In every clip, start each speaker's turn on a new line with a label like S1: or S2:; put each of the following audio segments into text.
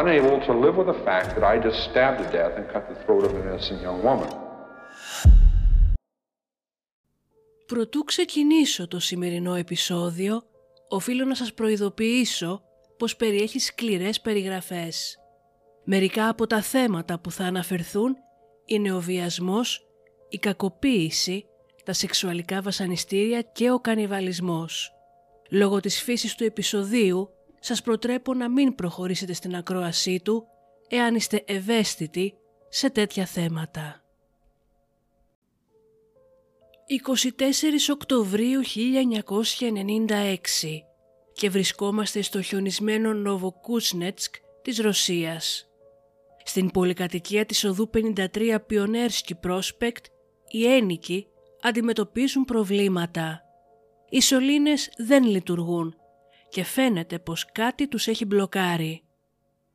S1: Unable to live with the fact that I just stabbed to death and cut the throat of an innocent young woman.
S2: Προτού ξεκινήσω το σημερινό επεισόδιο, οφείλω να σας προειδοποιήσω πως περιέχει σκληρές περιγραφές. Μερικά από τα θέματα που θα αναφερθούν είναι ο βιασμός, η κακοποίηση, τα σεξουαλικά βασανιστήρια και ο κανιβαλισμός. Λόγω της φύσης του επεισοδίου, σας προτρέπω να μην προχωρήσετε στην ακρόασή του εάν είστε ευαίσθητοι σε τέτοια θέματα. 24 Οκτωβρίου 1996 και βρισκόμαστε στο χιονισμένο Νοβοκούσνετσκ της Ρωσίας. Στην πολυκατοικία της οδού 53 Πιονέρσκι Πρόσπεκτ, οι ένικοι αντιμετωπίζουν προβλήματα. Οι σωλήνες δεν λειτουργούν και φαίνεται πως κάτι τους έχει μπλοκάρει.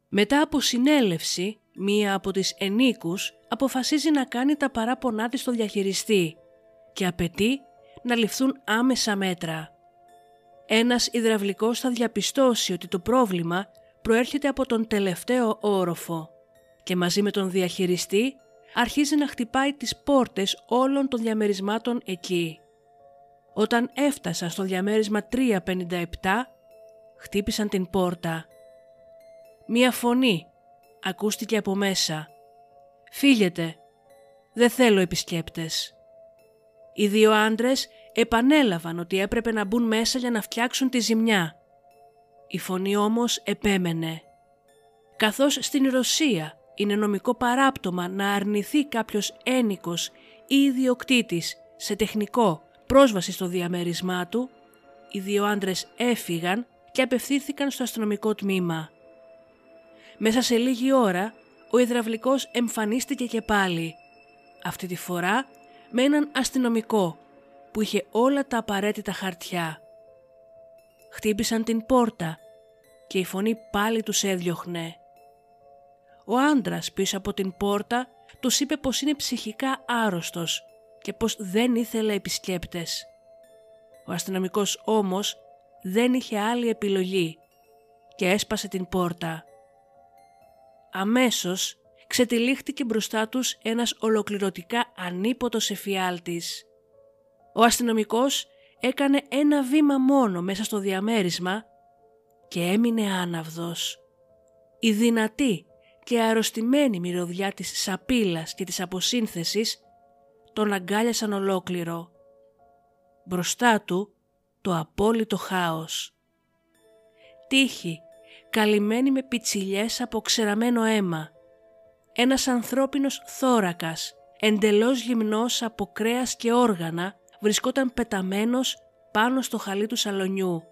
S2: Μετά από συνέλευση, μία από τις ενίκους αποφασίζει να κάνει τα παράπονά της στο διαχειριστή και απαιτεί να ληφθούν άμεσα μέτρα. Ένας υδραυλικός θα διαπιστώσει ότι το πρόβλημα προέρχεται από τον τελευταίο όροφο και μαζί με τον διαχειριστή αρχίζει να χτυπάει τις πόρτες όλων των διαμερισμάτων εκεί. Όταν έφτασα στο διαμέρισμα 357, χτύπησαν την πόρτα. Μία φωνή ακούστηκε από μέσα. «Φύγετε! Δεν θέλω επισκέπτες!» Οι δύο άντρες επανέλαβαν ότι έπρεπε να μπουν μέσα για να φτιάξουν τη ζημιά. Η φωνή όμως επέμενε. Καθώς στην Ρωσία είναι νομικό παράπτωμα να αρνηθεί κάποιος ένικος ή ιδιοκτήτης σε τεχνικό πρόσβαση στο διαμέρισμά του, οι δύο άντρες έφυγαν και απευθύνθηκαν στο αστυνομικό τμήμα. Μέσα σε λίγη ώρα, ο υδραυλικός εμφανίστηκε και πάλι. Αυτή τη φορά με έναν αστυνομικό που είχε όλα τα απαραίτητα χαρτιά. Χτύπησαν την πόρτα και η φωνή πάλι τους έδιωχνε. Ο άντρας πίσω από την πόρτα τους είπε πως είναι ψυχικά άρρωστος και πως δεν ήθελε επισκέπτες. Ο αστυνομικός όμως δεν είχε άλλη επιλογή και έσπασε την πόρτα. Αμέσως ξετυλίχτηκε μπροστά τους ένας ολοκληρωτικά ανίποτος εφιάλτης. Ο αστυνομικός έκανε ένα βήμα μόνο μέσα στο διαμέρισμα και έμεινε άναυδος. Η δυνατή και αρρωστημένη μυρωδιά της σαπίλας και της αποσύνθεσης τον αγκάλιασαν ολόκληρο. Μπροστά του το απόλυτο χάος. Τύχη, καλυμμένη με πιτσιλιές από ξεραμένο αίμα. Ένας ανθρώπινος θώρακας, εντελώς γυμνός από κρέας και όργανα, βρισκόταν πεταμένος πάνω στο χαλί του σαλονιού.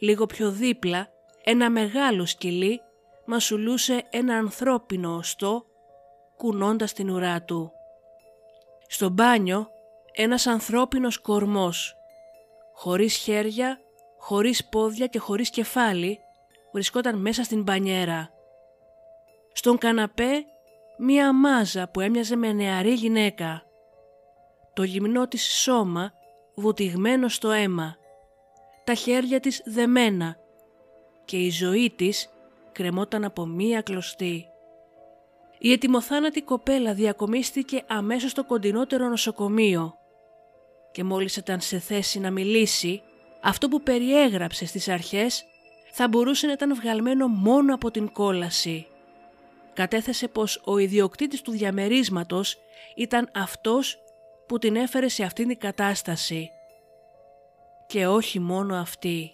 S2: Λίγο πιο δίπλα, ένα μεγάλο σκυλί μασουλούσε ένα ανθρώπινο οστό, κουνώντας την ουρά του. Στο μπάνιο, ένας ανθρώπινος κορμός, χωρίς χέρια, χωρίς πόδια και χωρίς κεφάλι, βρισκόταν μέσα στην μπανιέρα. Στον καναπέ μία μάζα που έμοιαζε με νεαρή γυναίκα. Το γυμνό της σώμα βουτυγμένο στο αίμα. Τα χέρια της δεμένα και η ζωή της κρεμόταν από μία κλωστή. Η ετοιμοθάνατη κοπέλα διακομίστηκε αμέσως στο κοντινότερο νοσοκομείο και μόλις ήταν σε θέση να μιλήσει, αυτό που περιέγραψε στις αρχές θα μπορούσε να ήταν βγαλμένο μόνο από την κόλαση. Κατέθεσε πως ο ιδιοκτήτης του διαμερίσματος ήταν αυτός που την έφερε σε αυτήν την κατάσταση. Και όχι μόνο αυτή.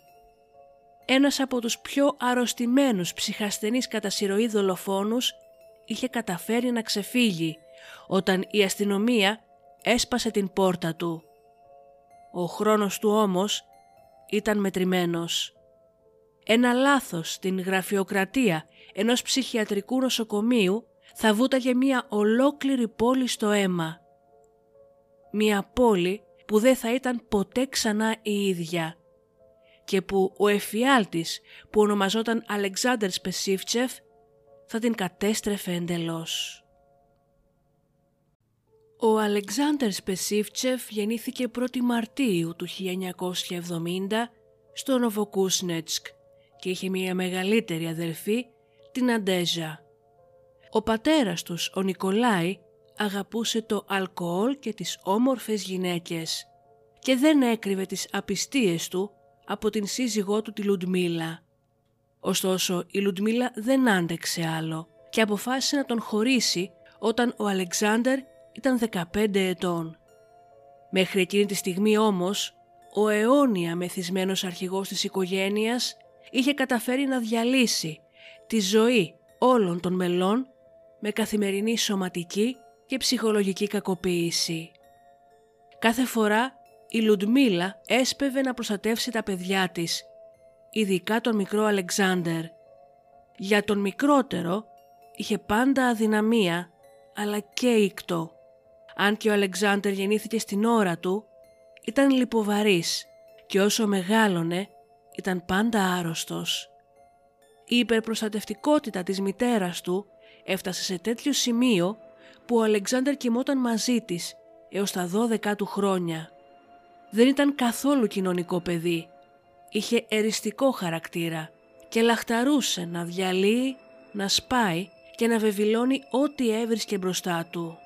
S2: Ένας από τους πιο αρρωστημένους ψυχασθενείς κατά συρροή δολοφόνους είχε καταφέρει να ξεφύγει όταν η αστυνομία έσπασε την πόρτα του. Ο χρόνος του όμως ήταν μετρημένος. Ένα λάθος στην γραφειοκρατία ενός ψυχιατρικού νοσοκομείου θα βούταγε μια ολόκληρη πόλη στο αίμα. Μια πόλη που δεν θα ήταν ποτέ ξανά η ίδια και που ο εφιάλτης που ονομαζόταν Αλεξάνδρ Σπεσίφτσεφ θα την κατέστρεφε εντελώς. Ο Αλεξάνδρ Σπεσίφτσεφ γεννήθηκε 1η Μαρτίου του 1970 στο Νοβοκούσνετσκ και είχε μια μεγαλύτερη αδερφή, την Αντέζα. Ο πατέρας τους, ο Νικολάη, αγαπούσε το αλκοόλ και τις όμορφες γυναίκες και δεν έκρυβε τις απιστίες του από την σύζυγό του τη Λουντμίλα. Ωστόσο η Λουντμίλα δεν άντεξε άλλο και αποφάσισε να τον χωρίσει όταν ο Αλεξάνδερ ήταν 15 ετών. Μέχρι εκείνη τη στιγμή όμως, ο αιώνια μεθυσμένος αρχηγός της οικογένειας είχε καταφέρει να διαλύσει τη ζωή όλων των μελών με καθημερινή σωματική και ψυχολογική κακοποίηση. Κάθε φορά η Λουντμίλα έσπευε να προστατεύσει τα παιδιά της, ειδικά τον μικρό Αλεξάνδερ. Για τον μικρότερο είχε πάντα αδυναμία, αλλά και ήκτο. Αν και ο Αλεξάνδερ γεννήθηκε στην ώρα του, ήταν λιποβαρής και όσο μεγάλωνε ήταν πάντα άρρωστος. Η υπερπροστατευτικότητα της μητέρας του έφτασε σε τέτοιο σημείο που ο Αλεξάνδερ κοιμόταν μαζί της έως τα 12 του χρόνια. Δεν ήταν καθόλου κοινωνικό παιδί. Είχε εριστικό χαρακτήρα και λαχταρούσε να διαλύει, να σπάει και να βεβηλώνει ό,τι έβρισκε μπροστά του.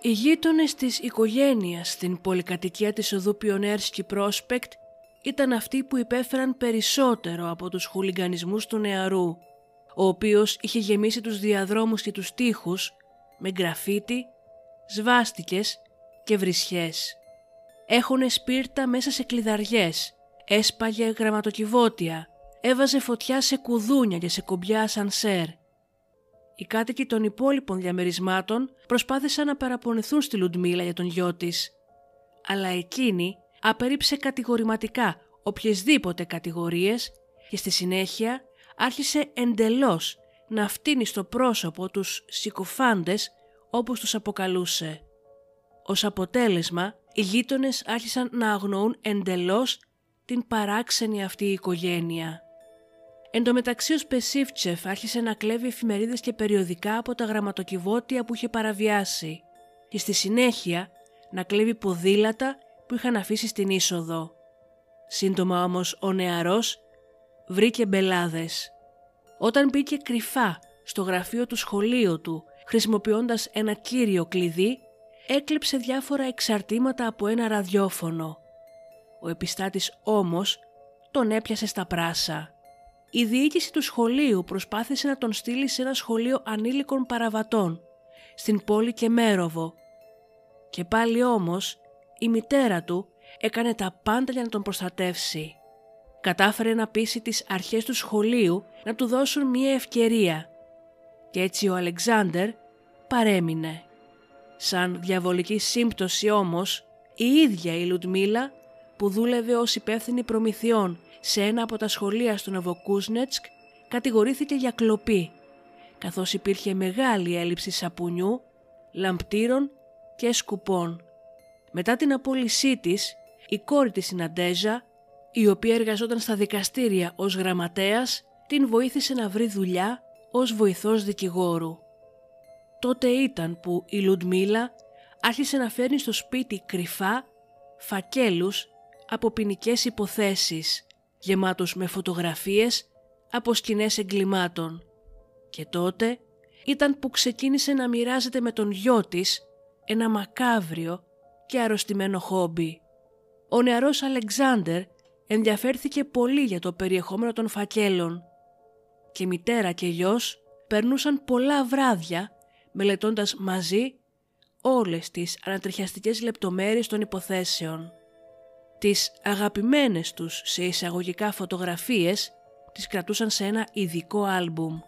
S2: Οι γείτονες της οικογένειας στην πολυκατοικία της οδού Πιονέρσκι Πρόσπεκτ ήταν αυτοί που υπέφεραν περισσότερο από τους χουλιγκανισμούς του νεαρού, ο οποίος είχε γεμίσει τους διαδρόμους και τους τοίχους με γραφίτι, σβάστικες και βρισιές. Έχουνε σπίρτα μέσα σε κλειδαριές, έσπαγε γραμματοκιβώτια, έβαζε φωτιά σε κουδούνια και σε κομπιά σανσέρ. Οι κάτοικοι των υπόλοιπων διαμερισμάτων προσπάθησαν να παραπονεθούν στη Λουντμίλα για τον γιο της, αλλά εκείνη απερίψε κατηγορηματικά οποιασδήποτε κατηγορίες και στη συνέχεια άρχισε εντελώς να φτύνει στο πρόσωπο τους συκοφάντες όπως τους αποκαλούσε. Ως αποτέλεσμα, οι γείτονες άρχισαν να αγνοούν εντελώς την παράξενη αυτή η οικογένεια. Εν τω μεταξύ ο Σπεσίφτσεφ άρχισε να κλέβει εφημερίδες και περιοδικά από τα γραμματοκιβώτια που είχε παραβιάσει και στη συνέχεια να κλέβει ποδήλατα που είχαν αφήσει στην είσοδο. Σύντομα όμως ο νεαρός βρήκε μπελάδες. Όταν μπήκε κρυφά στο γραφείο του σχολείου του χρησιμοποιώντας ένα κύριο κλειδί, έκλειψε διάφορα εξαρτήματα από ένα ραδιόφωνο. Ο επιστάτης όμως τον έπιασε στα πράσα. Η διοίκηση του σχολείου προσπάθησε να τον στείλει σε ένα σχολείο ανήλικων παραβατών, στην πόλη Κεμέροβο. Και πάλι όμως η μητέρα του έκανε τα πάντα για να τον προστατεύσει. Κατάφερε να πείσει τις αρχές του σχολείου να του δώσουν μία ευκαιρία και έτσι ο Αλεξάνδερ παρέμεινε. Σαν διαβολική σύμπτωση όμως, η ίδια η Λουτμίλα που δούλευε ως υπεύθυνη προμηθειών σε ένα από τα σχολεία στο Νοβοκούσνετσκ κατηγορήθηκε για κλοπή, καθώς υπήρχε μεγάλη έλλειψη σαπουνιού, λαμπτήρων και σκουπών. Μετά την απόλυσή της, η κόρη της Ναντέζα η οποία εργαζόταν στα δικαστήρια ως γραμματέας, την βοήθησε να βρει δουλειά ως βοηθός δικηγόρου. Τότε ήταν που η Λουντμίλα άρχισε να φέρνει στο σπίτι κρυφά φακέλους από ποινικές υποθέσεις, γεμάτους με φωτογραφίες από σκηνές εγκλημάτων. Και τότε ήταν που ξεκίνησε να μοιράζεται με τον γιο της ένα μακάβριο και αρρωστημένο χόμπι. Ο νεαρός Αλεξάνδερ ενδιαφέρθηκε πολύ για το περιεχόμενο των φακέλων και μητέρα και γιος περνούσαν πολλά βράδια μελετώντας μαζί όλες τις ανατριχιαστικές λεπτομέρειες των υποθέσεων. Τις αγαπημένες τους σε εισαγωγικά φωτογραφίες τις κρατούσαν σε ένα ειδικό άλμπουμ.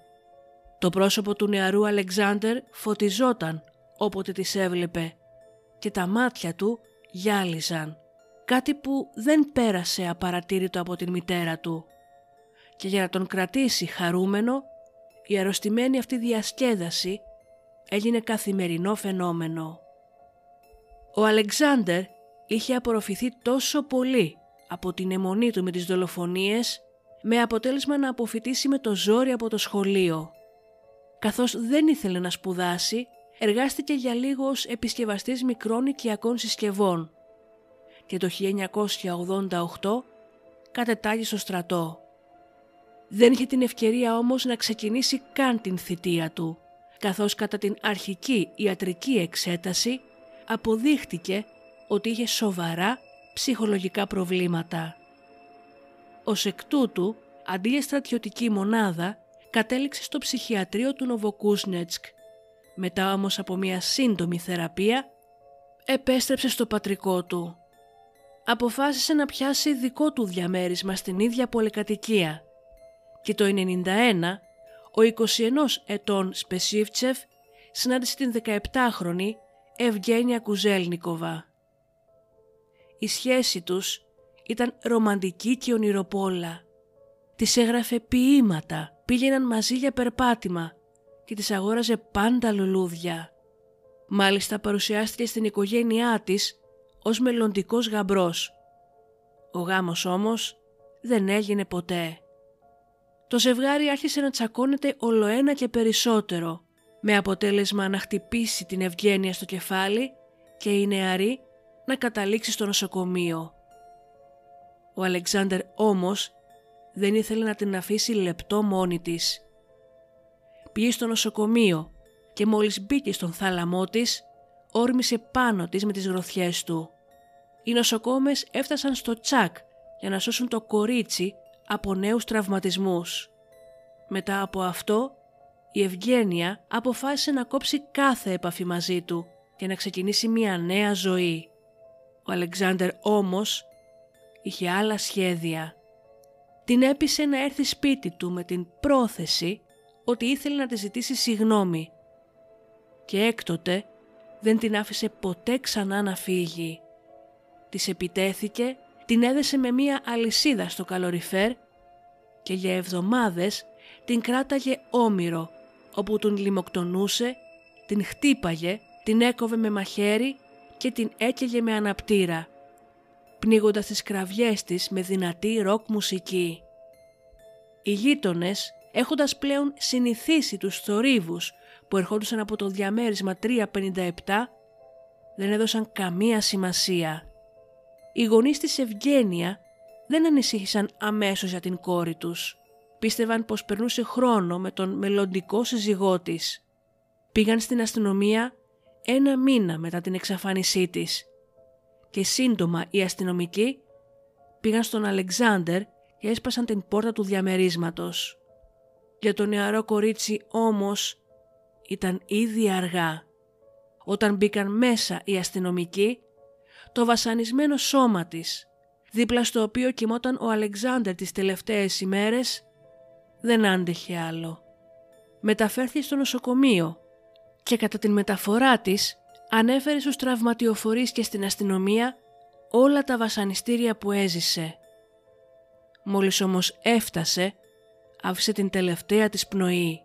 S2: Το πρόσωπο του νεαρού Αλεξάνδερ φωτιζόταν όποτε τις έβλεπε και τα μάτια του γυάλιζαν, κάτι που δεν πέρασε απαρατήρητο από την μητέρα του. Και για να τον κρατήσει χαρούμενο, η αρρωστημένη αυτή διασκέδαση έγινε καθημερινό φαινόμενο. Ο Αλεξάνδερ είχε απορροφηθεί τόσο πολύ από την αιμονή του με τις δολοφονίες με αποτέλεσμα να αποφυτίσει με το ζόρι από το σχολείο. Καθώς δεν ήθελε να σπουδάσει, εργάστηκε για λίγο ως επισκευαστής μικρών οικιακών συσκευών και το 1988 κατετάγει στο στρατό. Δεν είχε την ευκαιρία όμως να ξεκινήσει καν την θητεία του, καθώς κατά την αρχική ιατρική εξέταση αποδείχτηκε ότι είχε σοβαρά ψυχολογικά προβλήματα. Ως εκ τούτου, αντί για στρατιωτική μονάδα, κατέληξε στο ψυχιατρίο του Νοβοκούσνετσκ. Μετά όμως από μια σύντομη θεραπεία, επέστρεψε στο πατρικό του. Αποφάσισε να πιάσει δικό του διαμέρισμα στην ίδια πολυκατοικία και το 1991 ο 21 ετών Σπεσίφτσεφ συνάντησε την 17χρονη Ευγένια Κουζέλνικοβα. Η σχέση τους ήταν ρομαντική και ονειροπόλα. Της έγραφε ποίηματα, πήγαιναν μαζί για περπάτημα και της αγόραζε πάντα λουλούδια. Μάλιστα παρουσιάστηκε στην οικογένειά της ως μελλοντικός γαμπρός. Ο γάμος όμως δεν έγινε ποτέ. Το ζευγάρι άρχισε να τσακώνεται ολοένα και περισσότερο, με αποτέλεσμα να χτυπήσει την Ευγένεια στο κεφάλι και η νεαρή να καταλήξει στο νοσοκομείο. Ο Αλεξάνδερ όμως δεν ήθελε να την αφήσει λεπτό μόνη της. Πήγε στο νοσοκομείο και μόλις μπήκε στον θάλαμό της, όρμησε πάνω της με τις γροθιές του. Οι νοσοκόμες έφτασαν στο τσακ για να σώσουν το κορίτσι από νέους τραυματισμούς. Μετά από αυτό, η Ευγένεια αποφάσισε να κόψει κάθε επαφή μαζί του και να ξεκινήσει μια νέα ζωή. Ο Αλεξάνδερ όμως είχε άλλα σχέδια. Την έπεισε να έρθει σπίτι του με την πρόθεση ότι ήθελε να τη ζητήσει συγνώμη και έκτοτε δεν την άφησε ποτέ ξανά να φύγει. Της επιτέθηκε, την έδεσε με μία αλυσίδα στο καλοριφέρ και για εβδομάδες την κράταγε όμοιρο όπου τον λιμοκτονούσε, την χτύπαγε, την έκοβε με μαχαίρι και την έκαιγε με αναπτήρα πνίγοντας τις κραυγές της με δυνατή ροκ μουσική. Οι γείτονες, έχοντας πλέον συνηθίσει τους θορύβους που ερχόντουσαν από το διαμέρισμα 357, δεν έδωσαν καμία σημασία. Οι γονείς της Ευγένεια δεν ανησύχησαν αμέσως για την κόρη τους. Πίστευαν πως περνούσε χρόνο με τον μελλοντικό σύζυγό της. Πήγαν στην αστυνομία ένα μήνα μετά την εξαφάνισή της και σύντομα οι αστυνομικοί πήγαν στον Αλεξάνδερ και έσπασαν την πόρτα του διαμερίσματος. Για το νεαρό κορίτσι όμως ήταν ήδη αργά. Όταν μπήκαν μέσα οι αστυνομικοί, το βασανισμένο σώμα της, δίπλα στο οποίο κοιμόταν ο Αλεξάνδερ τις τελευταίες ημέρες, δεν άντεχε άλλο. Μεταφέρθηκε στο νοσοκομείο και κατά την μεταφορά της ανέφερε στους τραυματιοφορείς και στην αστυνομία όλα τα βασανιστήρια που έζησε. Μόλις όμως έφτασε, άφησε την τελευταία της πνοή.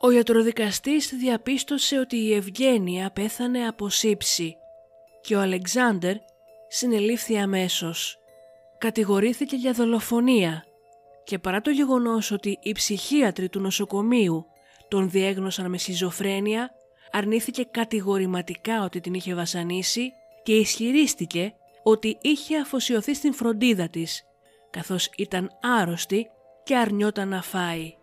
S2: Ο ιατροδικαστής διαπίστωσε ότι η Ευγένεια πέθανε από σύψη και ο Αλεξάνδερ συνελήφθη αμέσως. κατηγορήθηκε για δολοφονία και παρά το γεγονός ότι οι ψυχίατροι του νοσοκομείου τον διέγνωσαν με σιζοφρένεια, αρνήθηκε κατηγορηματικά ότι την είχε βασανίσει και ισχυρίστηκε ότι είχε αφοσιωθεί στην φροντίδα της, καθώς ήταν άρρωστη και αρνιόταν να φάει.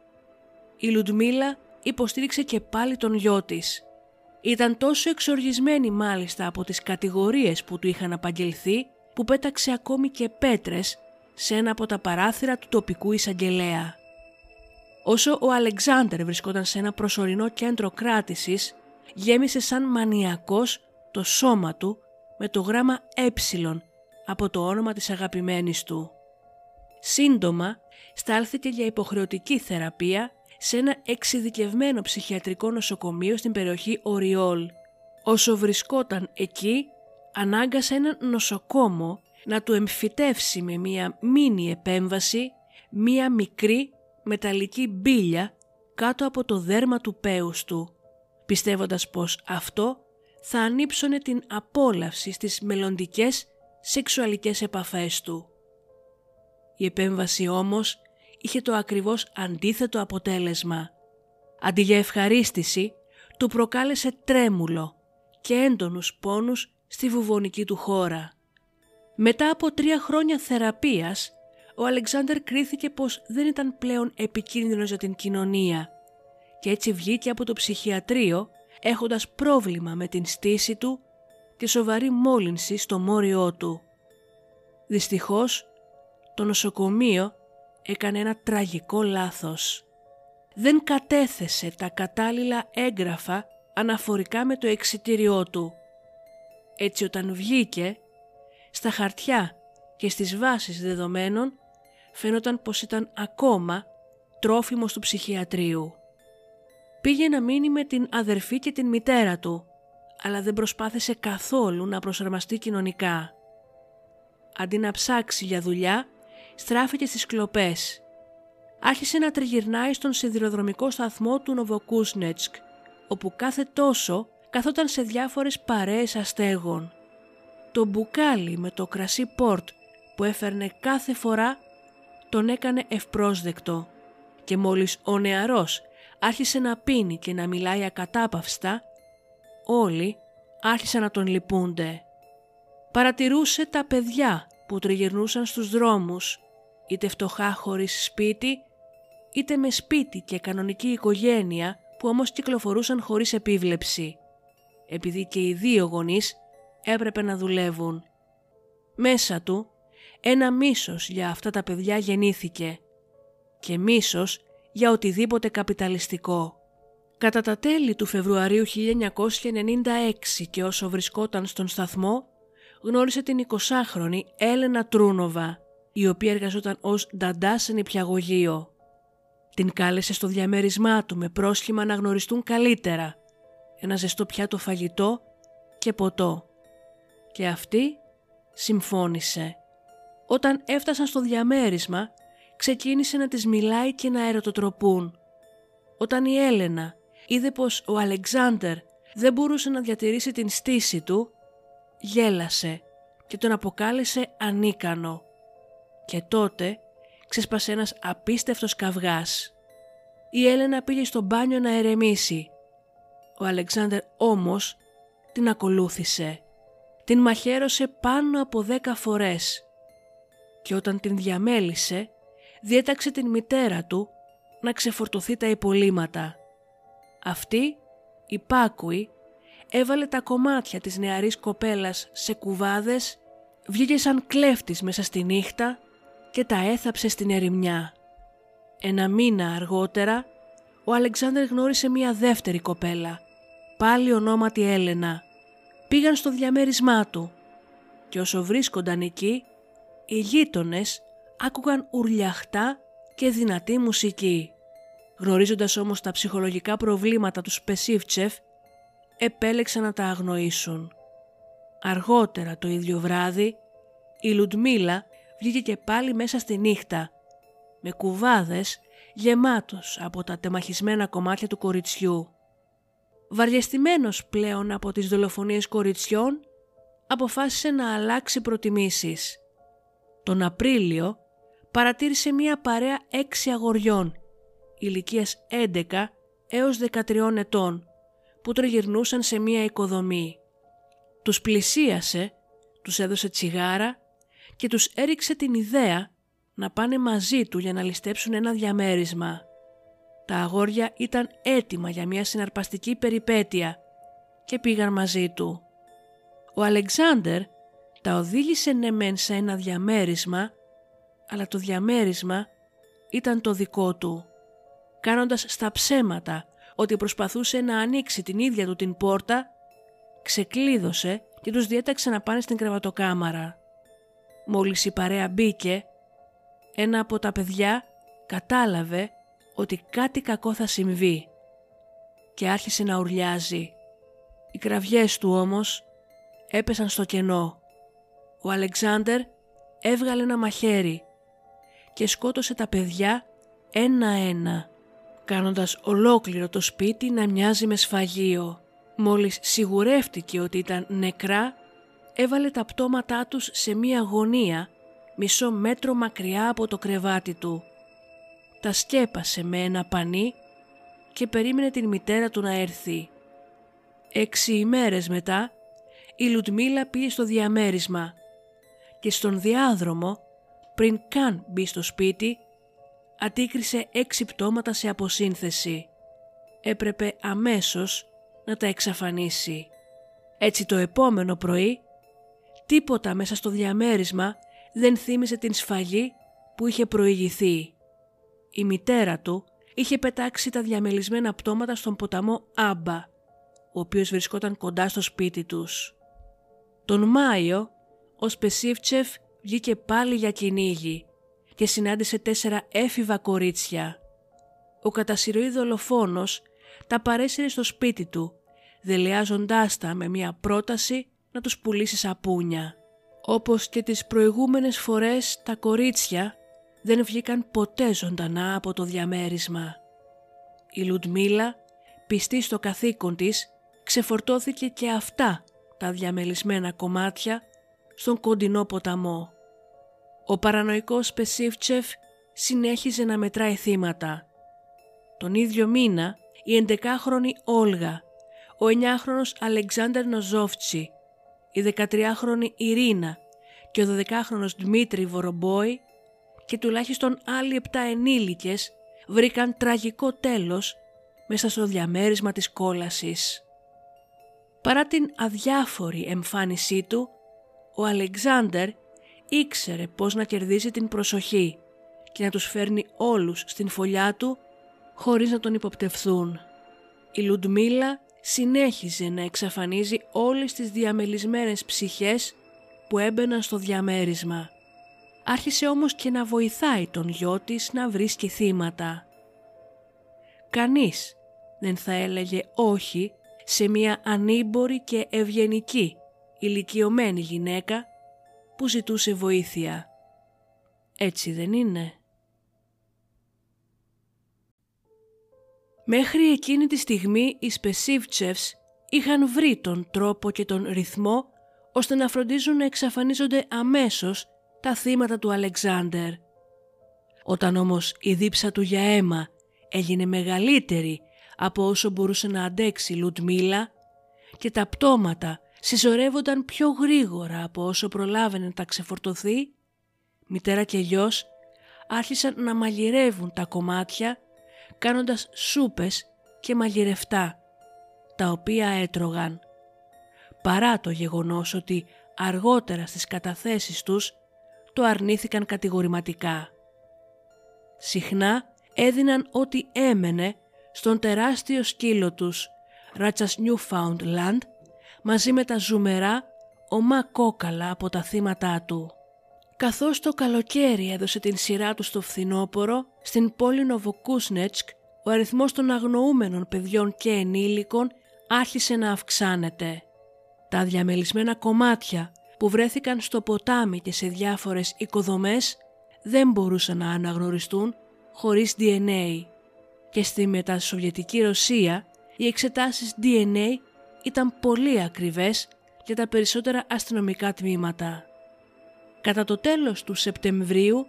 S2: Η Λουντμίλα υποστήριξε και πάλι τον γιο της. Ήταν τόσο εξοργισμένη μάλιστα από τις κατηγορίες που του είχαν απαγγελθεί που πέταξε ακόμη και πέτρες σε ένα από τα παράθυρα του τοπικού εισαγγελέα. Όσο ο Αλεξάνδρ βρισκόταν σε ένα προσωρινό κέντρο κράτησης, γέμισε σαν μανιακός το σώμα του με το γράμμα ε από το όνομα της αγαπημένης του. Σύντομα στάλθηκε για υποχρεωτική θεραπεία σε ένα εξειδικευμένο ψυχιατρικό νοσοκομείο στην περιοχή Οριόλ. Όσο βρισκόταν εκεί, ανάγκασε έναν νοσοκόμο να του εμφυτεύσει με μία μίνι επέμβαση μία μικρή μεταλλική μπίλια κάτω από το δέρμα του πέους του, πιστεύοντας πως αυτό θα ανύψωνε την απόλαυση στις μελλοντικές σεξουαλικές επαφές του. Η επέμβαση όμως είχε το ακριβώς αντίθετο αποτέλεσμα. Αντί για ευχαρίστηση, του προκάλεσε τρέμουλο και έντονους πόνους στη βουβονική του χώρα. Μετά από τρία χρόνια θεραπείας, ο Αλεξάνδρ κρίθηκε πως δεν ήταν πλέον επικίνδυνος για την κοινωνία και έτσι βγήκε από το ψυχιατρίο έχοντας πρόβλημα με την στήση του και σοβαρή μόλυνση στο μόριό του. Δυστυχώς, το νοσοκομείο έκανε ένα τραγικό λάθος. Δεν κατέθεσε τα κατάλληλα έγγραφα αναφορικά με το εξιτήριό του. Έτσι όταν βγήκε, στα χαρτιά και στις βάσεις δεδομένων φαίνονταν πως ήταν ακόμα τρόφιμος του ψυχιατρίου. Πήγε να μείνει με την αδερφή και την μητέρα του, αλλά δεν προσπάθησε καθόλου να προσαρμαστεί κοινωνικά. Αντί να ψάξει για δουλειά, στράφηκε στις κλοπές. Άρχισε να τριγυρνάει στον σιδηροδρομικό σταθμό του Νοβοκούσνετσκ, όπου κάθε τόσο καθόταν σε διάφορες παρέες αστέγων. Το μπουκάλι με το κρασί πόρτ που έφερνε κάθε φορά τον έκανε ευπρόσδεκτο και μόλις ο νεαρός άρχισε να πίνει και να μιλάει ακατάπαυστα, όλοι άρχισαν να τον λυπούνται. Παρατηρούσε τα παιδιά που τριγυρνούσαν στους δρόμους, είτε φτωχά χωρίς σπίτι, είτε με σπίτι και κανονική οικογένεια που όμως κυκλοφορούσαν χωρίς επίβλεψη, επειδή και οι δύο γονείς έπρεπε να δουλεύουν. Μέσα του ένα μίσος για αυτά τα παιδιά γεννήθηκε και μίσος για οτιδήποτε καπιταλιστικό. Κατά τα τέλη του Φεβρουαρίου 1996 και όσο βρισκόταν στον σταθμό, γνώρισε την 20χρονη Έλενα Τρούνοβα, η οποία εργαζόταν ως νταντά σε νηπιαγωγείο. Την κάλεσε στο διαμέρισμά του με πρόσχημα να γνωριστούν καλύτερα, ένα ζεστό πιάτο φαγητό και ποτό. Και αυτή συμφώνησε. Όταν έφτασαν στο διαμέρισμα, ξεκίνησε να τις μιλάει και να ερωτοτροπούν. Όταν η Έλενα είδε πως ο Αλεξάνδερ δεν μπορούσε να διατηρήσει την στήση του, γέλασε και τον αποκάλεσε ανίκανο. Και τότε ξέσπασε ένας απίστευτος καυγάς. Η Έλενα πήγε στο μπάνιο να ερεμήσει. Ο Αλεξάνδερ όμως την ακολούθησε. Την μαχαίρωσε πάνω από δέκα φορές και όταν την διαμέλησε διέταξε την μητέρα του να ξεφορτωθεί τα υπολείμματα. Αυτή, υπάκουη, έβαλε τα κομμάτια της νεαρής κοπέλας σε κουβάδες, βγήκε σαν κλέφτης μέσα στη νύχτα και τα έθαψε στην ερημιά. Ένα μήνα αργότερα, ο Αλεξάνδρ γνώρισε μία δεύτερη κοπέλα, πάλι ονόματι Έλενα. Πήγαν στο διαμέρισμά του και όσο βρίσκονταν εκεί, οι γείτονες άκουγαν ουρλιαχτά και δυνατή μουσική. Γνωρίζοντας όμως τα ψυχολογικά προβλήματα τους Σπεσίφτσεφ, επέλεξαν να τα αγνοήσουν. Αργότερα το ίδιο βράδυ, η Λουντμίλα βγήκε και πάλι μέσα στη νύχτα, με κουβάδες γεμάτος από τα τεμαχισμένα κομμάτια του κοριτσιού. Βαριεστημένος πλέον από τις δολοφονίες κοριτσιών, αποφάσισε να αλλάξει προτιμήσεις Τον Απρίλιο παρατήρησε μία παρέα έξι αγοριών ηλικίας 11 έως 13 ετών που τριγυρνούσαν σε μία οικοδομή. Τους πλησίασε, τους έδωσε τσιγάρα και τους έριξε την ιδέα να πάνε μαζί του για να ληστέψουν ένα διαμέρισμα. Τα αγόρια ήταν έτοιμα για μια συναρπαστική περιπέτεια και πήγαν μαζί του. Ο Αλεξάνδερ τα οδήγησε ναι μεν σε ένα διαμέρισμα, αλλά το διαμέρισμα ήταν το δικό του. Κάνοντας στα ψέματα ότι προσπαθούσε να ανοίξει την ίδια του την πόρτα, ξεκλείδωσε και τους διέταξε να πάνε στην κρεβατοκάμαρα. Μόλις η παρέα μπήκε, ένα από τα παιδιά κατάλαβε ότι κάτι κακό θα συμβεί και άρχισε να ουρλιάζει. Οι κραυγές του όμως έπεσαν στο κενό. Ο Αλεξάνδερ έβγαλε ένα μαχαίρι και σκότωσε τα παιδιά ένα-ένα, κάνοντας ολόκληρο το σπίτι να μοιάζει με σφαγείο. Μόλις σιγουρεύτηκε ότι ήταν νεκρά, έβαλε τα πτώματά τους σε μία γωνία μισό μέτρο μακριά από το κρεβάτι του. Τα σκέπασε με ένα πανί και περίμενε την μητέρα του να έρθει. Έξι ημέρες μετά η Λουτμίλα πήγε στο διαμέρισμα και στον διάδρομο πριν καν μπει στο σπίτι αντίκρισε έξι πτώματα σε αποσύνθεση. Έπρεπε αμέσως να τα εξαφανίσει. Έτσι το επόμενο πρωί τίποτα μέσα στο διαμέρισμα δεν θύμισε την σφαγή που είχε προηγηθεί. Η μητέρα του είχε πετάξει τα διαμελισμένα πτώματα στον ποταμό Άμπα, ο οποίος βρισκόταν κοντά στο σπίτι τους. Τον Μάιο, ο Σπεσίφτσεφ βγήκε πάλι για κυνήγι και συνάντησε τέσσερα έφηβα κορίτσια. Ο κατασυρωή δολοφόνος τα παρέσυρε στο σπίτι του, δελεάζοντάς τα με μια πρόταση να τους πουλήσει σαπούνια. Όπως και τις προηγούμενες φορές τα κορίτσια δεν βγήκαν ποτέ ζωντανά από το διαμέρισμα. Η Λουντμίλα, πιστή στο καθήκον της, ξεφορτώθηκε και αυτά τα διαμελισμένα κομμάτια στον κοντινό ποταμό. Ο παρανοϊκός Πεσίφτσεφ συνέχιζε να μετράει θύματα. Τον ίδιο μήνα η 11χρονη Όλγα, ο 9χρονος Αλεξάνδερ Νοζόφτσι, η 13χρονη Ειρήνα και ο 12χρονος Δημήτρη Βορομπόη και τουλάχιστον άλλοι 7 ενήλικες βρήκαν τραγικό τέλος μέσα στο διαμέρισμα της κόλασης. Παρά την αδιάφορη εμφάνισή του, ο Αλεξάνδερ ήξερε πώς να κερδίζει την προσοχή και να τους φέρνει όλους στην φωλιά του χωρίς να τον υποπτευθούν. Η Λουντμίλα συνέχιζε να εξαφανίζει όλες τις διαμελισμένες ψυχές που έμπαιναν στο διαμέρισμα. Άρχισε όμως και να βοηθάει τον γιο της να βρίσκει θύματα. Κανείς δεν θα έλεγε όχι σε μια ανήμπορη και ευγενική ηλικιωμένη γυναίκα που ζητούσε βοήθεια. Έτσι δεν είναι. Μέχρι εκείνη τη στιγμή οι Σπεσίβτσεφς είχαν βρει τον τρόπο και τον ρυθμό ώστε να φροντίζουν να εξαφανίζονται αμέσως τα θύματα του Αλεξάνδερ. Όταν όμως η δίψα του για αίμα έγινε μεγαλύτερη από όσο μπορούσε να αντέξει η Λουτμίλα και τα πτώματα συσσωρεύονταν πιο γρήγορα από όσο προλάβαινε να τα ξεφορτωθεί, μητέρα και γιος άρχισαν να μαγειρεύουν τα κομμάτια κάνοντας σούπες και μαγειρευτά, τα οποία έτρωγαν. Παρά το γεγονός ότι αργότερα στις καταθέσεις τους το αρνήθηκαν κατηγορηματικά. Συχνά έδιναν ό,τι έμενε στον τεράστιο σκύλο τους, Ράτσας Newfoundland, μαζί με τα ζουμερά ομά κόκαλα από τα θύματά του. Καθώς το καλοκαίρι έδωσε την σειρά του στο φθινόπορο, στην πόλη Νοβοκούσνετσκ, ο αριθμός των αγνοούμενων παιδιών και ενήλικων άρχισε να αυξάνεται. Τα διαμελισμένα κομμάτια που βρέθηκαν στο ποτάμι και σε διάφορες οικοδομές δεν μπορούσαν να αναγνωριστούν χωρίς DNA και στη μετασοβιετική Ρωσία οι εξετάσεις DNA ήταν πολύ ακριβές για τα περισσότερα αστυνομικά τμήματα. Κατά το τέλος του Σεπτεμβρίου,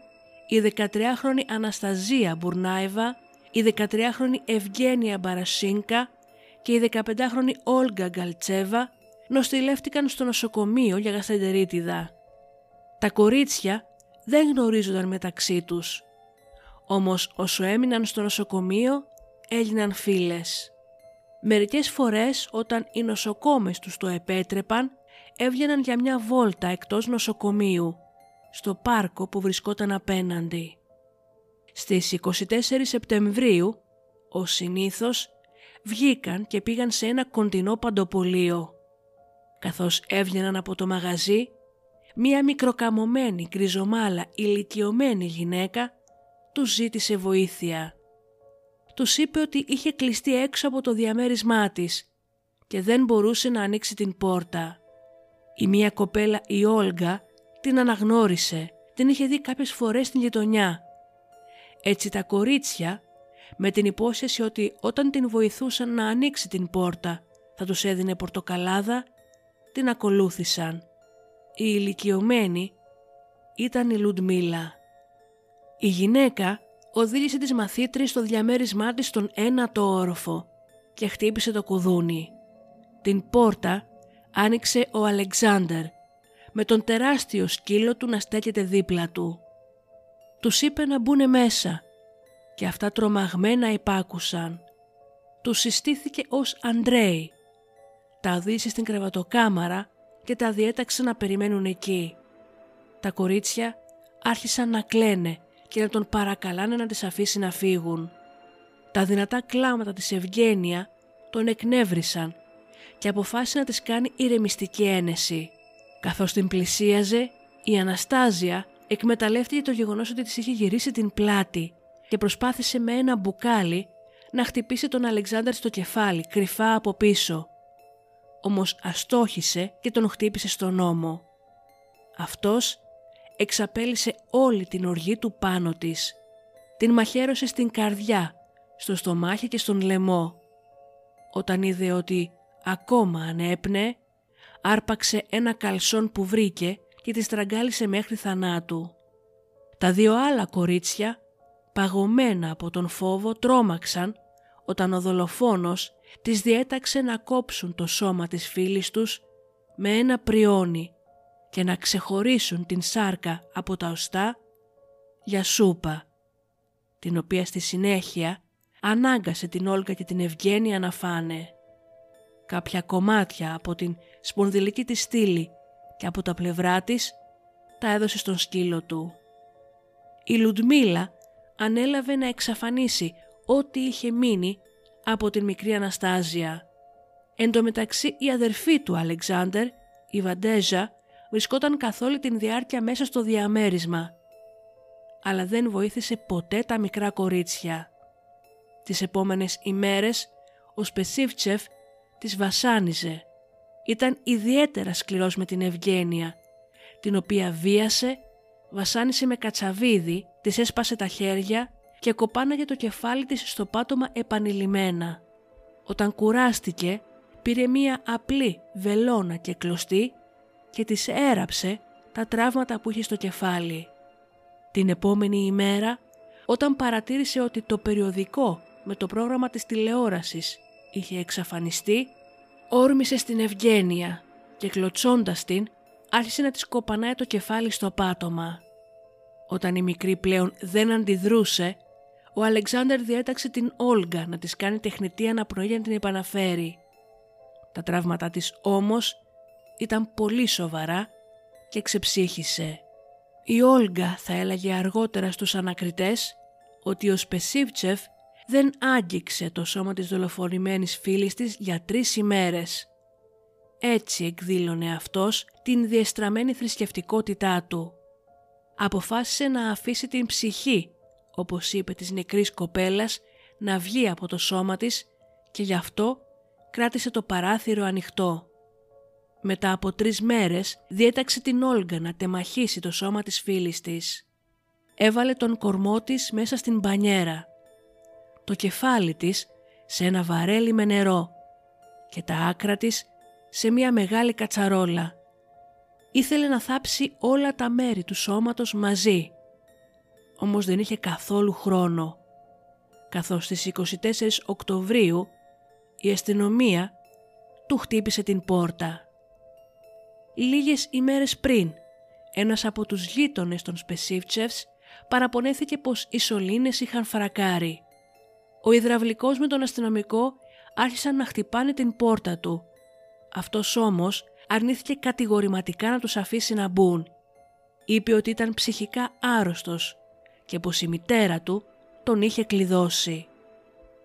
S2: η 13χρονη Ανασταζία Μπουρνάεβα, η 13χρονη Ευγένια Μπαρασίνκα και η 15χρονη Όλγα Γκαλτσέβα νοστιλεύτηκαν στο νοσοκομείο για γαστεντερίτιδα. Τα κορίτσια δεν γνωρίζονταν μεταξύ τους. Όμως όσο έμειναν στο νοσοκομείο έγιναν φίλες. Μερικές φορές όταν οι νοσοκόμες τους το επέτρεπαν έβγαιναν για μια βόλτα εκτός νοσοκομείου στο πάρκο που βρισκόταν απέναντι. Στις 24 Σεπτεμβρίου, ο συνήθως, βγήκαν και πήγαν σε ένα κοντινό παντοπολείο. Καθώς έβγαιναν από το μαγαζί, μία μικροκαμωμένη, γκριζομάλα, ηλικιωμένη γυναίκα τους ζήτησε βοήθεια. Τους είπε ότι είχε κλειστεί έξω από το διαμέρισμά της και δεν μπορούσε να ανοίξει την πόρτα. Η μία κοπέλα, η Όλγα, την αναγνώρισε, την είχε δει κάποιες φορές στην γειτονιά. Έτσι τα κορίτσια, με την υπόσχεση ότι όταν την βοηθούσαν να ανοίξει την πόρτα θα τους έδινε πορτοκαλάδα, την ακολούθησαν. Η ηλικιωμένη ήταν η Λουντμίλα. Η γυναίκα οδήγησε τις μαθήτρες στο διαμέρισμά της στον ένατο όροφο και χτύπησε το κουδούνι. Την πόρτα άνοιξε ο Αλεξάνδερ με τον τεράστιο σκύλο του να στέκεται δίπλα του. Τους είπε να μπουνε μέσα και αυτά τρομαγμένα υπάκουσαν. Τους συστήθηκε ως Αντρέι. Τα οδήγησε στην κρεβατοκάμαρα και τα διέταξε να περιμένουν εκεί. Τα κορίτσια άρχισαν να κλαίνε και να τον παρακαλάνε να τις αφήσει να φύγουν. Τα δυνατά κλάματα της Ευγένεια τον εκνεύρισαν και αποφάσισε να της κάνει ηρεμιστική ένεση. Καθώς την πλησίαζε, η Αναστάζια εκμεταλλεύτηκε το γεγονός ότι της είχε γυρίσει την πλάτη και προσπάθησε με ένα μπουκάλι να χτυπήσει τον Αλεξάνδρ στο κεφάλι κρυφά από πίσω. Όμως αστόχησε και τον χτύπησε στον ώμο. Αυτός εξαπέλυσε όλη την οργή του πάνω της. Την μαχαίρωσε στην καρδιά, στο στομάχι και στον λαιμό. Όταν είδε ότι ακόμα ανέπνε, άρπαξε ένα καλσόν που βρήκε και τη στραγγάλισε μέχρι θανάτου. Τα δύο άλλα κορίτσια, παγωμένα από τον φόβο, τρόμαξαν όταν ο δολοφόνος τις διέταξε να κόψουν το σώμα της φίλης τους με ένα πριόνι και να ξεχωρίσουν την σάρκα από τα οστά για σούπα, την οποία στη συνέχεια ανάγκασε την Όλγα και την Ευγένεια να φάνε. Κάποια κομμάτια από την σπονδυλική της στήλη και από τα πλευρά της τα έδωσε στον σκύλο του. Η Λουντμίλα ανέλαβε να εξαφανίσει ό,τι είχε μείνει από την μικρή Αναστάζια. Εν τω μεταξύ η αδερφή του Αλεξάνδερ, η Βαντέζα, βρισκόταν καθ' όλη την διάρκεια μέσα στο διαμέρισμα. Αλλά δεν βοήθησε ποτέ τα μικρά κορίτσια. Τις επόμενες ημέρες ο Σπεσίφτσεφ τις βασάνιζε. Ήταν ιδιαίτερα σκληρός με την Ευγένεια, την οποία βίασε, βασάνισε με κατσαβίδι, της έσπασε τα χέρια και κοπάναγε το κεφάλι της στο πάτωμα επανειλημμένα. Όταν κουράστηκε, πήρε μία απλή βελόνα και κλωστή και της έραψε τα τραύματα που είχε στο κεφάλι. Την επόμενη ημέρα, όταν παρατήρησε ότι το περιοδικό με το πρόγραμμα της τηλεόρασης είχε εξαφανιστεί, όρμησε στην Ευγένεια και κλωτσώντας την άρχισε να της κοπανάει το κεφάλι στο πάτωμα. Όταν η μικρή πλέον δεν αντιδρούσε, ο Αλεξάνδερ διέταξε την Όλγα να της κάνει τεχνητή αναπνοή για να την επαναφέρει. Τα τραύματα της όμως ήταν πολύ σοβαρά και ξεψύχησε. Η Όλγα θα έλεγε αργότερα στους ανακριτές ότι ο Σπεσίβτσεφ δεν άγγιξε το σώμα της δολοφονημένης φίλης της για τρεις ημέρες. Έτσι εκδήλωνε αυτός την διεστραμμένη θρησκευτικότητά του. Αποφάσισε να αφήσει την ψυχή, όπως είπε της νεκρής κοπέλας, να βγει από το σώμα της και γι' αυτό κράτησε το παράθυρο ανοιχτό. Μετά από τρεις μέρες διέταξε την Όλγα να τεμαχίσει το σώμα της φίλης της. Έβαλε τον κορμό της μέσα στην μπανιέρα. Το κεφάλι της σε ένα βαρέλι με νερό και τα άκρα της σε μια μεγάλη κατσαρόλα. ήθελε να θάψει όλα τα μέρη του σώματος μαζί. Όμως δεν είχε καθόλου χρόνο. Καθώς στις 24 Οκτωβρίου η αστυνομία του χτύπησε την πόρτα. Λίγες ημέρες πριν, ένας από τους γείτονες των Σπεσίφτσεφς παραπονέθηκε πως οι σωλήνες είχαν φρακάρει. Ο υδραυλικός με τον αστυνομικό άρχισαν να χτυπάνε την πόρτα του. Αυτός όμως αρνήθηκε κατηγορηματικά να τους αφήσει να μπουν. Είπε ότι ήταν ψυχικά άρρωστος και πως η μητέρα του τον είχε κλειδώσει.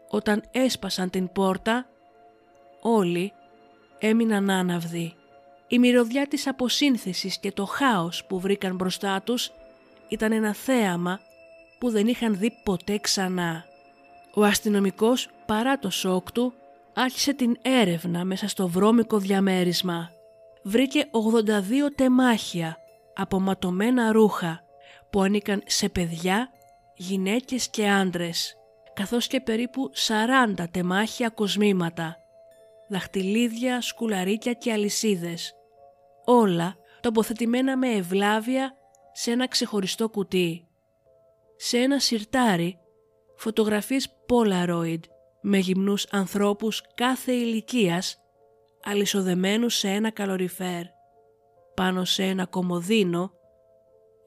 S2: Όταν έσπασαν την πόρτα, όλοι έμειναν άναυδοι. Η μυρωδιά της αποσύνθεσης και το χάος που βρήκαν μπροστά τους ήταν ένα θέαμα που δεν είχαν δει ποτέ ξανά. Ο αστυνομικός παρά το σοκ του άρχισε την έρευνα μέσα στο βρώμικο διαμέρισμα. Βρήκε 82 τεμάχια από ματωμένα ρούχα που ανήκαν σε παιδιά, γυναίκες και άντρες, καθώς και περίπου 40 τεμάχια κοσμήματα, δαχτυλίδια, σκουλαρίκια και αλυσίδες, όλα τοποθετημένα με ευλάβεια σε ένα ξεχωριστό κουτί. Σε ένα σιρτάρι φωτογραφίες Polaroid με γυμνούς ανθρώπους κάθε ηλικίας αλυσοδεμένους σε ένα καλοριφέρ. Πάνω σε ένα κομοδίνο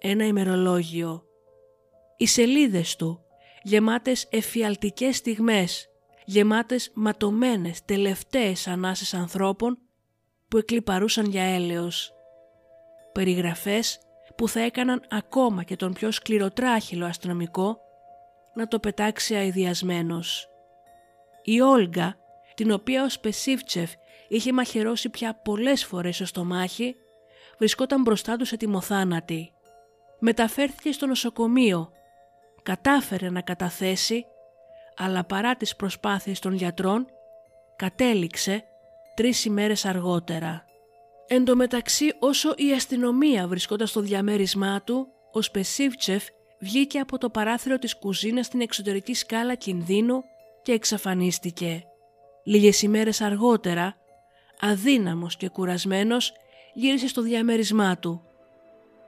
S2: ένα ημερολόγιο. Οι σελίδες του γεμάτες εφιαλτικές στιγμές, γεμάτες ματωμένες τελευταίες ανάσες ανθρώπων που εκλυπαρούσαν για έλεος. Περιγραφές που θα έκαναν ακόμα και τον πιο σκληροτράχυλο αστυνομικό να το πετάξει αειδιασμένος. Η Όλγα, την οποία ο Σπεσίφτσεφ είχε μαχαιρώσει πια πολλές φορές στο στομάχι, βρισκόταν μπροστά τους σε τιμοθάνατη. Μεταφέρθηκε στο νοσοκομείο, κατάφερε να καταθέσει, αλλά παρά τις προσπάθειες των γιατρών, κατέληξε τρεις ημέρες αργότερα. Εν τω μεταξύ όσο η αστυνομία βρισκόταν στο διαμέρισμά του, ο Σπεσίβτσεφ βγήκε από το παράθυρο της κουζίνας στην εξωτερική σκάλα κινδύνου και εξαφανίστηκε. Λίγες ημέρες αργότερα, αδύναμος και κουρασμένος, γύρισε στο διαμέρισμά του.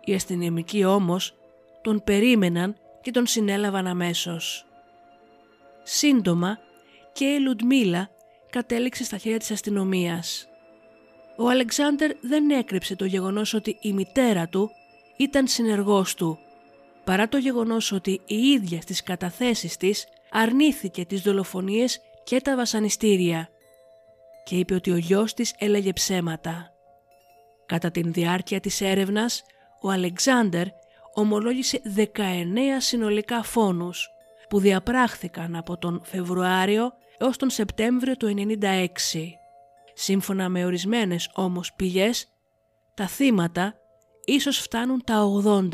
S2: Οι αστυνομικοί όμως τον περίμεναν και τον συνέλαβαν αμέσως. Σύντομα και η Λουντμίλα κατέληξε στα χέρια της αστυνομίας. Ο Αλεξάνδερ δεν έκρυψε το γεγονός ότι η μητέρα του ήταν συνεργός του, παρά το γεγονός ότι η ίδια στις καταθέσεις της αρνήθηκε τις δολοφονίες και τα βασανιστήρια και είπε ότι ο γιος της έλεγε ψέματα. Κατά την διάρκεια της έρευνας, ο Αλεξάνδερ ομολόγησε 19 συνολικά φόνους που διαπράχθηκαν από τον Φεβρουάριο έως τον Σεπτέμβριο του 1996. Σύμφωνα με ορισμένες όμως πηγές, τα θύματα ίσως φτάνουν τα 80,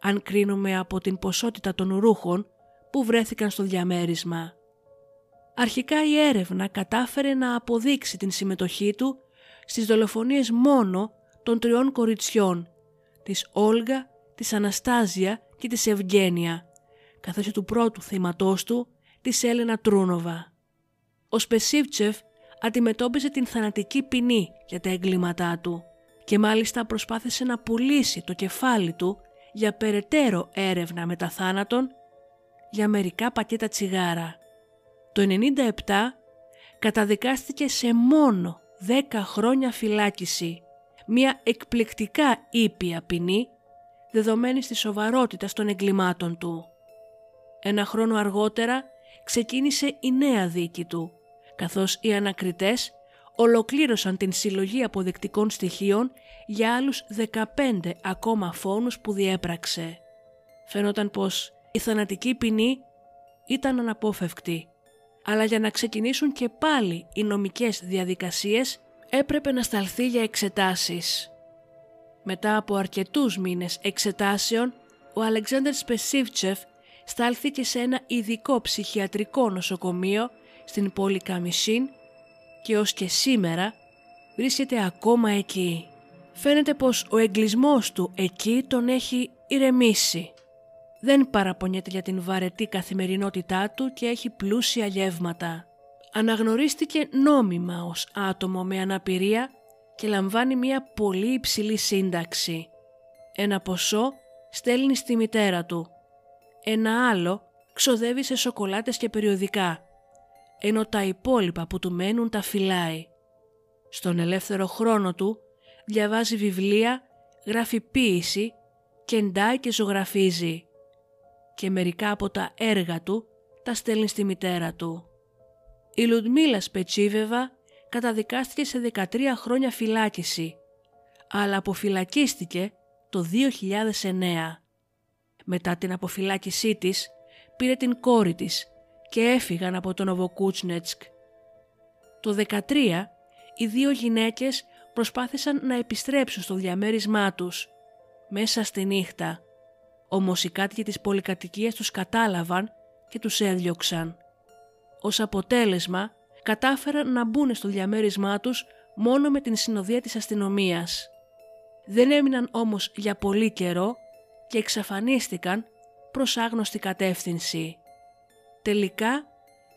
S2: αν κρίνουμε από την ποσότητα των ρούχων που βρέθηκαν στο διαμέρισμα. Αρχικά η έρευνα κατάφερε να αποδείξει την συμμετοχή του στις δολοφονίες μόνο των τριών κοριτσιών, της Όλγα, της Αναστάζια και της Ευγένεια, καθώς και του πρώτου θύματός του, της Έλενα Τρούνοβα. Ο Σπεσίβτσεφ αντιμετώπιζε την θανατική ποινή για τα εγκλήματά του και μάλιστα προσπάθησε να πουλήσει το κεφάλι του για περαιτέρω έρευνα μετά θάνατον για μερικά πακέτα τσιγάρα. Το 97 καταδικάστηκε σε μόνο 10 χρόνια φυλάκιση, μια εκπληκτικά ήπια ποινή δεδομένη της σοβαρότητα των εγκλημάτων του. Ένα χρόνο αργότερα ξεκίνησε η νέα δίκη του, καθώς οι ανακριτές ολοκλήρωσαν την συλλογή αποδεκτικών στοιχείων για άλλους 15 ακόμα φόνους που διέπραξε. Φαίνονταν πως η θανατική ποινή ήταν αναπόφευκτη, αλλά για να ξεκινήσουν και πάλι οι νομικές διαδικασίες έπρεπε να σταλθεί για εξετάσεις. Μετά από αρκετούς μήνες εξετάσεων, ο Αλεξάνδρ Σπεσίβτσεφ στάλθηκε σε ένα ειδικό ψυχιατρικό νοσοκομείο στην πόλη Καμισίν και ως και σήμερα βρίσκεται ακόμα εκεί. Φαίνεται πως ο εγκλισμός του εκεί τον έχει ηρεμήσει. Δεν παραπονιέται για την βαρετή καθημερινότητά του και έχει πλούσια γεύματα. Αναγνωρίστηκε νόμιμα ως άτομο με αναπηρία και λαμβάνει μια πολύ υψηλή σύνταξη. Ένα ποσό στέλνει στη μητέρα του. Ένα άλλο ξοδεύει σε σοκολάτες και περιοδικά, ενώ τα υπόλοιπα που του μένουν τα φυλάει. Στον ελεύθερο χρόνο του διαβάζει βιβλία, γράφει ποίηση, κεντάει και ζωγραφίζει και μερικά από τα έργα του τα στέλνει στη μητέρα του. Η Λουτμίλα Σπετσίβεβα καταδικάστηκε σε 13 χρόνια φυλάκιση, αλλά αποφυλακίστηκε το 2009. Μετά την αποφυλάκησή της, πήρε την κόρη της και έφυγαν από τον Νοβοκούτσνετσκ. Το 13 οι δύο γυναίκες προσπάθησαν να επιστρέψουν στο διαμέρισμά τους, μέσα στη νύχτα. Όμως οι κάτοικοι της πολυκατοικίας τους κατάλαβαν και τους έδιωξαν. Ως αποτέλεσμα κατάφεραν να μπουν στο διαμέρισμά τους μόνο με την συνοδεία της αστυνομίας. Δεν έμειναν όμως για πολύ καιρό και εξαφανίστηκαν προς άγνωστη κατεύθυνση. Τελικά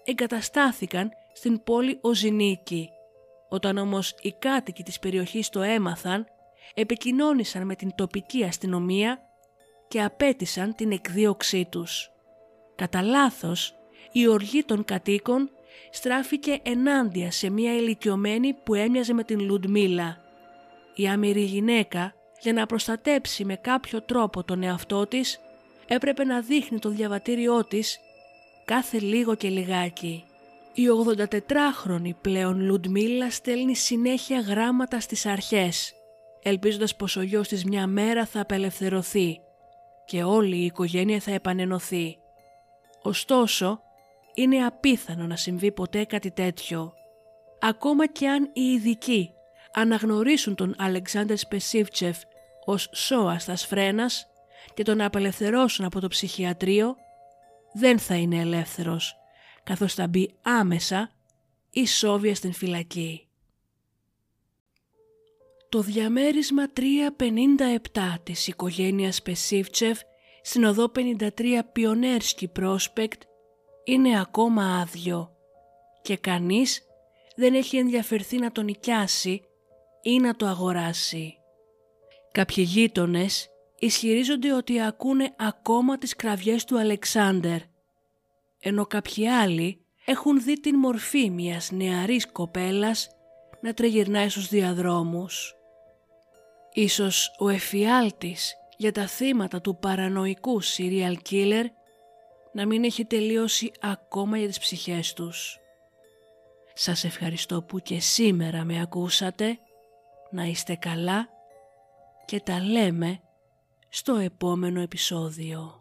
S2: εγκαταστάθηκαν στην πόλη Οζινίκη. Όταν όμως οι κάτοικοι της περιοχής το έμαθαν, επικοινώνησαν με την τοπική αστυνομία και απέτησαν την εκδίωξή τους. Κατά λάθος, η οργή των κατοίκων στράφηκε ενάντια σε μια ηλικιωμένη που έμοιαζε με την Λουντμίλα. Η άμυρη γυναίκα, για να προστατέψει με κάποιο τρόπο τον εαυτό της, έπρεπε να δείχνει το διαβατήριό της κάθε λίγο και λιγάκι. Η 84χρονη πλέον Λουντμίλα στέλνει συνέχεια γράμματα στις αρχές, ελπίζοντας πως ο γιος της μια μέρα θα απελευθερωθεί και όλη η οικογένεια θα επανενωθεί. Ωστόσο, είναι απίθανο να συμβεί ποτέ κάτι τέτοιο. Ακόμα και αν οι ειδικοί αναγνωρίσουν τον Αλεξάνδρ Σπεσίβτσεφ ως σώαστας φρένας και τον απελευθερώσουν από το ψυχιατρίο, δεν θα είναι ελεύθερος, καθώς θα μπει άμεσα η Σόβια στην φυλακή. Το διαμέρισμα 357 της οικογένειας Πεσίβτσεφ στην οδό 53 Πιονέρσκι Πρόσπεκτ είναι ακόμα άδειο και κανείς δεν έχει ενδιαφερθεί να τον νοικιάσει ή να το αγοράσει. Κάποιοι γείτονες ισχυρίζονται ότι ακούνε ακόμα τις κραυγές του Αλεξάνδερ, ενώ κάποιοι άλλοι έχουν δει την μορφή μιας νεαρής κοπέλας να τρεγυρνάει στους διαδρόμους. Ίσως ο εφιάλτης για τα θύματα του παρανοϊκού serial killer να μην έχει τελειώσει ακόμα για τις ψυχές τους. Σας ευχαριστώ που και σήμερα με ακούσατε, να είστε καλά και τα λέμε στο επόμενο επεισόδιο.